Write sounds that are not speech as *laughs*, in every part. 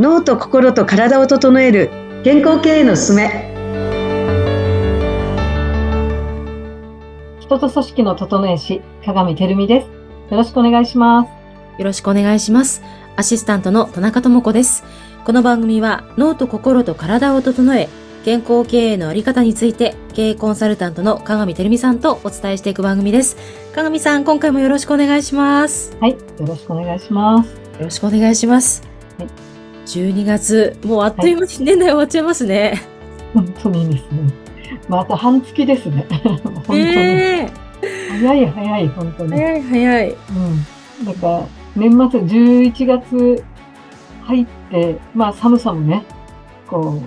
脳と心と体を整える健康経営のすすめ。人と組織の整え師鏡照美です。よろしくお願いします。よろしくお願いします。アシスタントの田中智子です。この番組は脳と心と体を整え健康経営のあり方について経営コンサルタントの鏡照美さんとお伝えしていく番組です。鏡さん今回もよろしくお願いします。はいよろしくお願いします。よろしくお願いします12月、もうあっという間に年内終わっちゃいますね。本当にですね。また半月ですね。本当に。えー、早い早い、本当に。早い早い。うん。だから、年末11月入って、まあ寒さもね、こ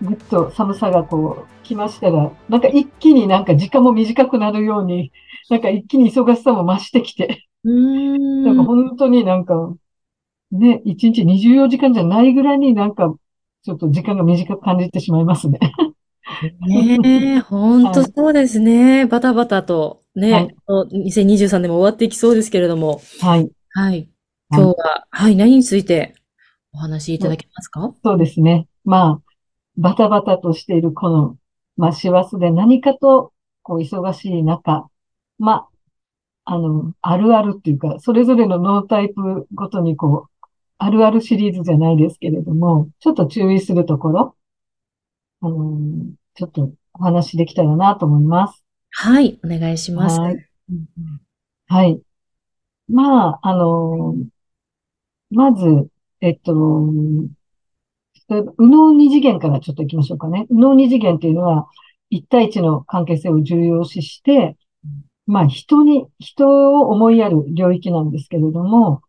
う、ぐっと寒さがこう、来ましたら、なんか一気になんか時間も短くなるように、なんか一気に忙しさも増してきて。うん。なんか本当になんか、ね、1日24時間じゃないぐらいになんか、ちょっと時間が短く感じてしまいますね。ねえ、本当そうですね。はい、バタバタと、ね、はい、2023年も終わっていきそうですけれども。はい。はい。今日は、はい、何についてお話しいただけますか？そうですね。まあ、バタバタとしているこの、まあ、師走で何かと、こう、忙しい中、まあ、あの、あるあるっていうか、それぞれのノータイプごとにこう、あるあるシリーズじゃないですけれども、ちょっと注意するところ、あのー、ちょっとお話できたらなと思います。はい、お願いします。はい。はい。まあ、あのー、まず、えっと、例えば、右脳二次元からちょっと行きましょうかね。右脳二次元っていうのは、一対一の関係性を重要視して、まあ、人に、人を思いやる領域なんですけれども、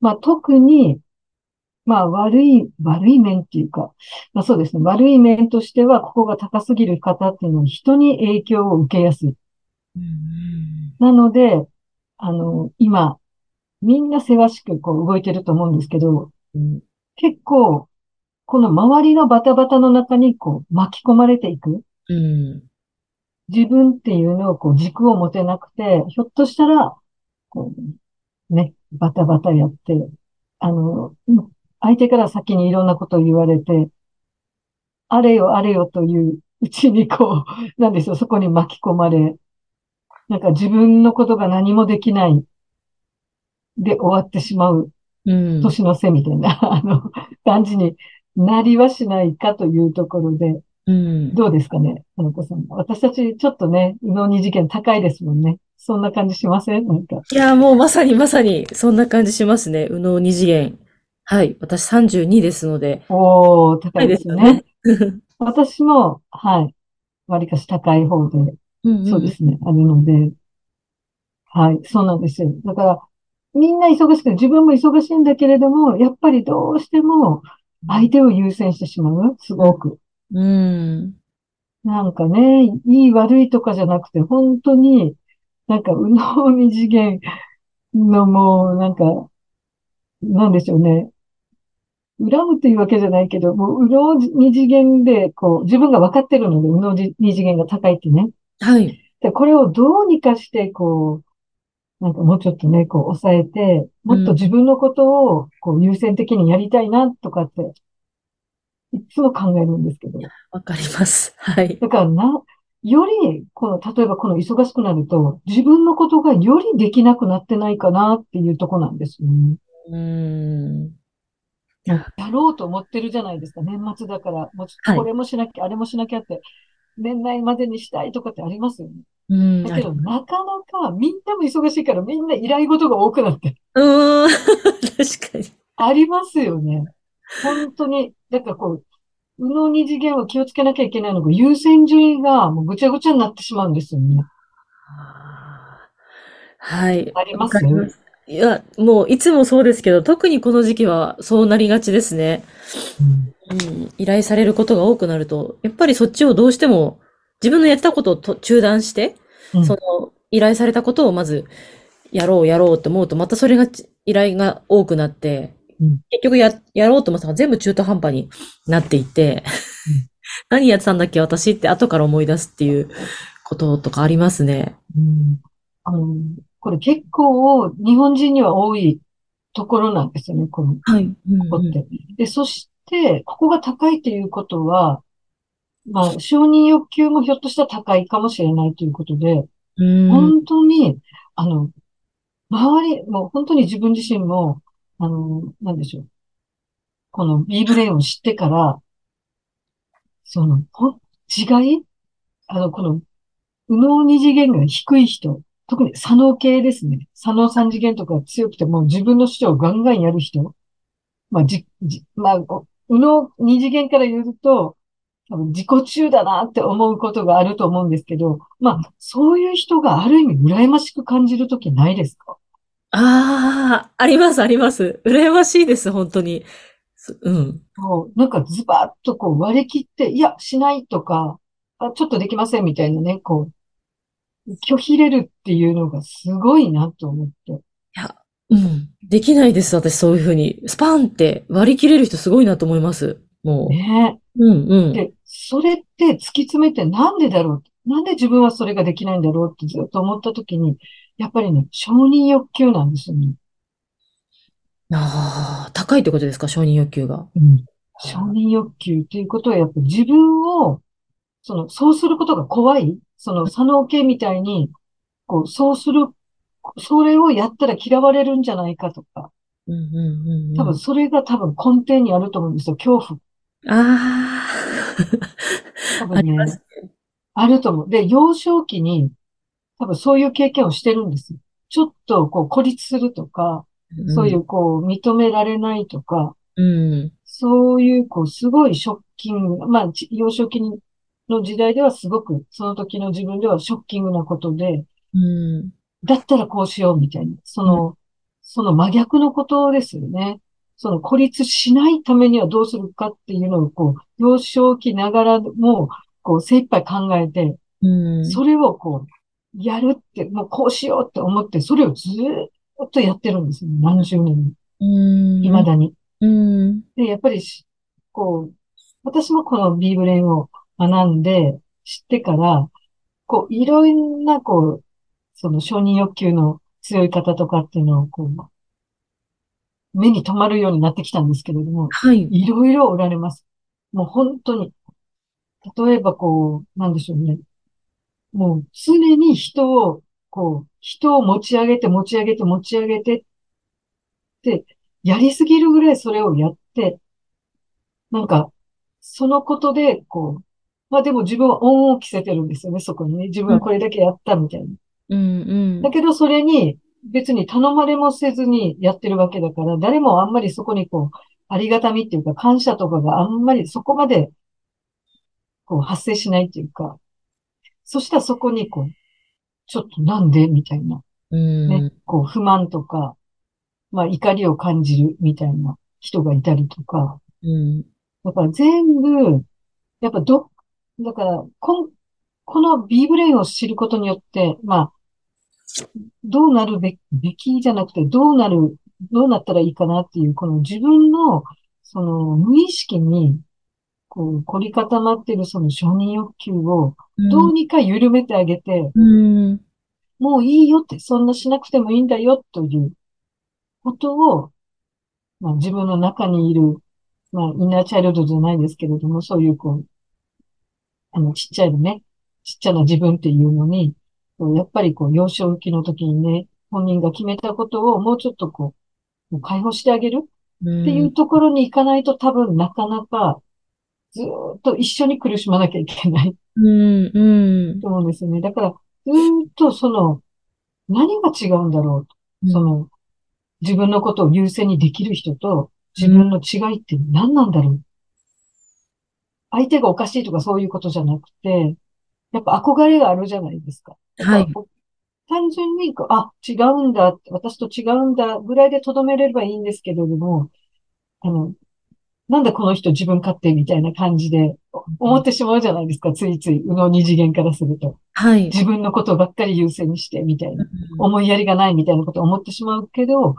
まあ、特に、まあ、悪い、悪い面っていうか、まあそうですね。悪い面としては、ここが高すぎる方っていうのは人に影響を受けやすい。なので、あの、今、みんなせわしくこう動いてると思うんですけど、うん、結構、この周りのバタバタの中にこう巻き込まれていく。うん、自分っていうのをこう軸を持てなくて、ひょっとしたら、こう、ね、バタバタやって、あの、相手から先にいろんなことを言われて、あれよあれよといううちにこう、*laughs* なんですよ、そこに巻き込まれ、なんか自分のことが何もできないで終わってしまう、年の瀬みたいな、*laughs* あの、感じになりはしないかというところで、うん、どうですかね、あの子さん。私たちちょっとね、右脳二次元高いですもんね。そんな感じしません？なんか。いや、もうまさにまさに、そんな感じしますね。右脳二次元。はい。私32ですので。おー、高いですね。*laughs* 私も、はい。割かし高い方で、うんうん、そうですね、あるので。はい。そうなんですよ。だから、みんな忙しくて、自分も忙しいんだけれども、やっぱりどうしても、相手を優先してしまう。すごく。うん。なんかね、いい悪いとかじゃなくて、本当に、なんか、うの二次元のもう、なんか、なんでしょうね。恨むというわけじゃないけど、もう、うの二次元で、こう、自分が分かってるので、うの二次元が高いってね。はい。で、これをどうにかして、こう、なんかもうちょっとね、こう、抑えて、もっと自分のことを、こう、優先的にやりたいな、とかって、いつも考えるんですけど。わかります。はい。だからな、より、この、例えばこの忙しくなると、自分のことがよりできなくなってないかなっていうとこなんですよね。うん。*laughs* やろうと思ってるじゃないですか。年末だから、もうこれもしなきゃ、はい、あれもしなきゃって、年内までにしたいとかってありますよね。うん、だけど、なかなか、みんなも忙しいから、みんな依頼事が多くなって。うん、*laughs* 確かに。ありますよね。本当に。だからこう、右脳二次元は気をつけなきゃいけないのが、優先順位がもうぐちゃぐちゃになってしまうんですよね。はい。ありますいや、もういつもそうですけど、特にこの時期はそうなりがちですね。うん、うん、依頼されることが多くなると、やっぱりそっちをどうしても自分のやったことをと中断して、うん、その依頼されたことをまずやろうやろうと思うと、またそれが依頼が多くなって、結局や、やろうと思ったら全部中途半端になっていて、*laughs* 何やってたんだっけ私って後から思い出すっていうこととかありますね。うん、あのこれ結構日本人には多いところなんですよね、この、はい。うんここって。で、そして、ここが高いっていうことは、まあ、承認欲求もひょっとしたら高いかもしれないということで、うん。本当に、あの、周り、もう本当に自分自身も、あの、なんでしょう。この B ブレインを知ってから、その、違いあの、この、右脳二次元が低い人、特に左脳系ですね。左脳三次元とか強くてもう自分の主張をガンガンやる人。まあ、じ、じ、まあ、お右脳二次元から言うと、多分自己中だなって思うことがあると思うんですけど、まあ、そういう人がある意味羨ましく感じるときないですか？ああ、あります、あります。羨ましいです、本当に。すうん。そう、なんかズバッとこう割り切って、いや、しないとか、あ、ちょっとできませんみたいなね、こう、拒否れるっていうのがすごいなと思って。いや、うん。できないです、私、そういうふうに。スパンって割り切れる人すごいなと思います。もねう。うん、うん。で、それって突き詰めてなんでだろう？なんで自分はそれができないんだろうってずっと思ったときに、やっぱりね、承認欲求なんですよね。ああ、高いってことですか、承認欲求が。うん。承認欲求っていうことは、やっぱ自分を、その、そうすることが怖い、その、左脳系みたいに、こう、そうする、それをやったら嫌われるんじゃないかとか、うん、うん、うんうん。多分それが多分根底にあると思うんですよ、恐怖。ああ、あ *laughs* 多分ねります。、あると思う。で、幼少期に、多分そういう経験をしてるんですよ。ちょっと、こう、孤立するとか、そういう、こう、認められないとか、うん。そういう、こう、すごいショッキング、まあ、ち幼少期の時代ではすごく、その時の自分ではショッキングなことで、うん。だったらこうしようみたいな、その、その真逆のことですよね。その孤立しないためにはどうするかっていうのを、こう、幼少期ながらも、こう、精一杯考えて、うん。それをこう、やるって、もうこうしようって思って、それをずーっとやってるんですよ。何十年も。うん。未だに。うん。で、やっぱりし、こう、私もこの B ブレインを学んで、知ってから、こう、いろんな、こう、その承認欲求の強い方とかっていうのを、こう、目に留まるようになってきたんですけれども、はい。いろいろおられます。もう本当に。例えばこう、なんでしょうね。もう常に人を、こう、人を持ち上げて持ち上げて持ち上げてって、やりすぎるぐらいそれをやって、なんか、そのことで、こう、まあでも自分は恩を着せてるんですよね、そこにね。自分はこれだけやったみたいな。うん、うんだ。けどそれに別に頼まれもせずにやってるわけだから、誰もあんまりそこにこう、ありがたみっていうか感謝とかがあんまりそこまでこう発生しないっていうか、そしたらそこにこう、ちょっとなんでみたいな、うん。ね、こう不満とか、まあ怒りを感じるみたいな人がいたりとか、うん。だから全部、やっぱど、だから、こん、この B ブレインを知ることによって、まあ、どうなるべ、べきじゃなくて、どうなる、どうなったらいいかなっていう、この自分の、その、無意識に、こう、凝り固まっているその承認欲求を、どうにか緩めてあげて、うん。もういいよって、そんなしなくてもいいんだよ、ということを、まあ自分の中にいる、まあインナーチャイルドじゃないですけれども、そういうこう、あの、ちっちゃいね、ちっちゃな自分っていうのに、やっぱりこう、幼少期の時にね、本人が決めたことをもうちょっとこう、もう解放してあげるうん。っていうところに行かないと多分なかなか、ずーっと一緒に苦しまなきゃいけないうん、うん。と思うんですよね。だから、ずーっとその、何が違うんだろうと。その、自分のことを優先にできる人と、自分の違いって何なんだろう。相手がおかしいとかそういうことじゃなくて、やっぱ憧れがあるじゃないですか。はい。単純にあ、違うんだ、私と違うんだぐらいで留めれればいいんですけれども、あの、なんでこの人自分勝手みたいな感じでお思ってしまうじゃないですか。ついつい、右脳二次元からすると。はい。自分のことばっかり優先にして、みたいな。思いやりがないみたいなことを思ってしまうけど、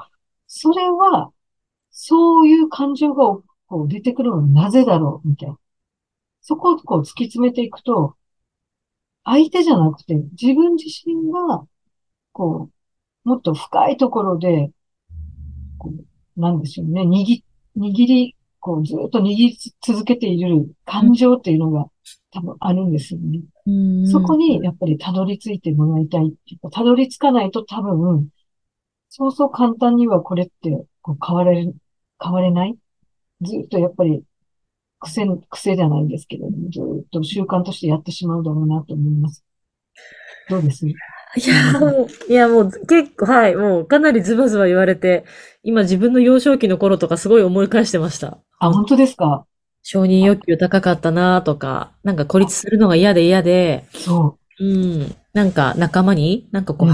それは、そういう感情がこう出てくるのはなぜだろうみたいな。そこをこう突き詰めていくと、相手じゃなくて自分自身が、こう、もっと深いところで、こうなんでしょうね。握り、握り、こうずっと握り続けている感情っていうのが多分あるんですよね。うんそこにやっぱりたどり着いてもらいたいっていうか、たどり着かないと多分、そうそう簡単にはこれってこう変われる、変われない？ずっとやっぱり癖、癖じゃないんですけれども、ずっと習慣としてやってしまうだろうなと思います。どうです？いや、もう、いや、もう結構、はい、もうかなりズバズバ言われて、今自分の幼少期の頃とかすごい思い返してました。あ、本当ですか？承認欲求高かったなとか、なんか孤立するのが嫌で嫌で、そう。ん、なんか仲間になんかこうう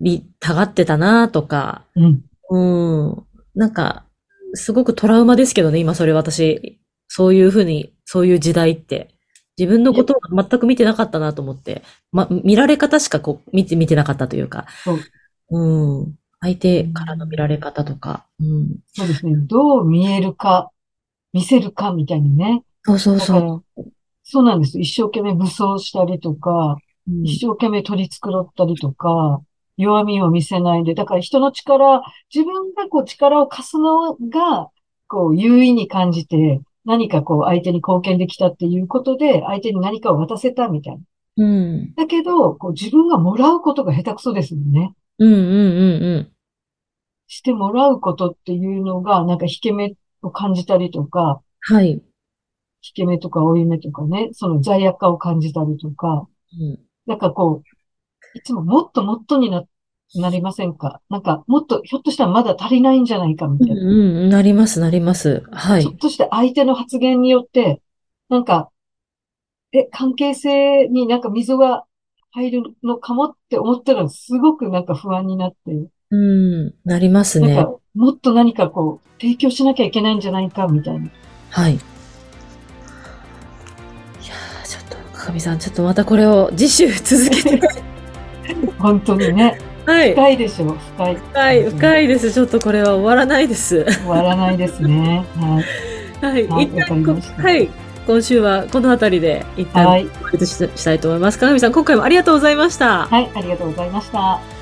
りたがってたなとか、う。うん。うん、なんか、すごくトラウマですけどね、今それ私、そういうふうに、そういう時代って。自分のことを全く見てなかったなと思って、ま、見られ方しかこう、見て、見てなかったというか、そう。うん、相手からの見られ方とか、うん。そうですね。どう見えるか、見せるかみたいにね。そうそうそら、そうなんです。一生懸命武装したりとか、う。うん一生懸命取り繕ったりとか、弱みを見せないで、だから人の力、自分がこう力を貸すのが、こう優位に感じて、何かこう相手に貢献できたっていうことで、相手に何かを渡せたみたいな。うん。だけど、こう自分がもらうことが下手くそですもんね。うんうんうんしてもらうことっていうのが、なんか引け目を感じたりとか、うん。はい。引け目とか負い目とかね、その罪悪感を感じたりとか、うんなんかこう、いつももっともっとにな、なりませんか？なんか、もっと、ひょっとしたらまだ足りないんじゃないかみたいな。うんうん、なります、なります。はい。ひょっとして相手の発言によって、なんか、え、関係性になんか溝が入るのかもって思ったら、すごくなんか不安になって、うん、なりますね。なんか、もっと何かこう、提供しなきゃいけないんじゃないかみたいな。はい。いやーちょっと、かかみさん、ちょっとまたこれを次週続けて。*laughs* 本当にね、はい。深いでしょ、深い。深い、深いです。ちょっとこれは終わらないです。終わらないですね。はい。はい。はい一旦はい。今週はこの辺りで一旦はい終わりとししたいと思います。かかみさん、今回もありがとうございました。はい、ありがとうございました。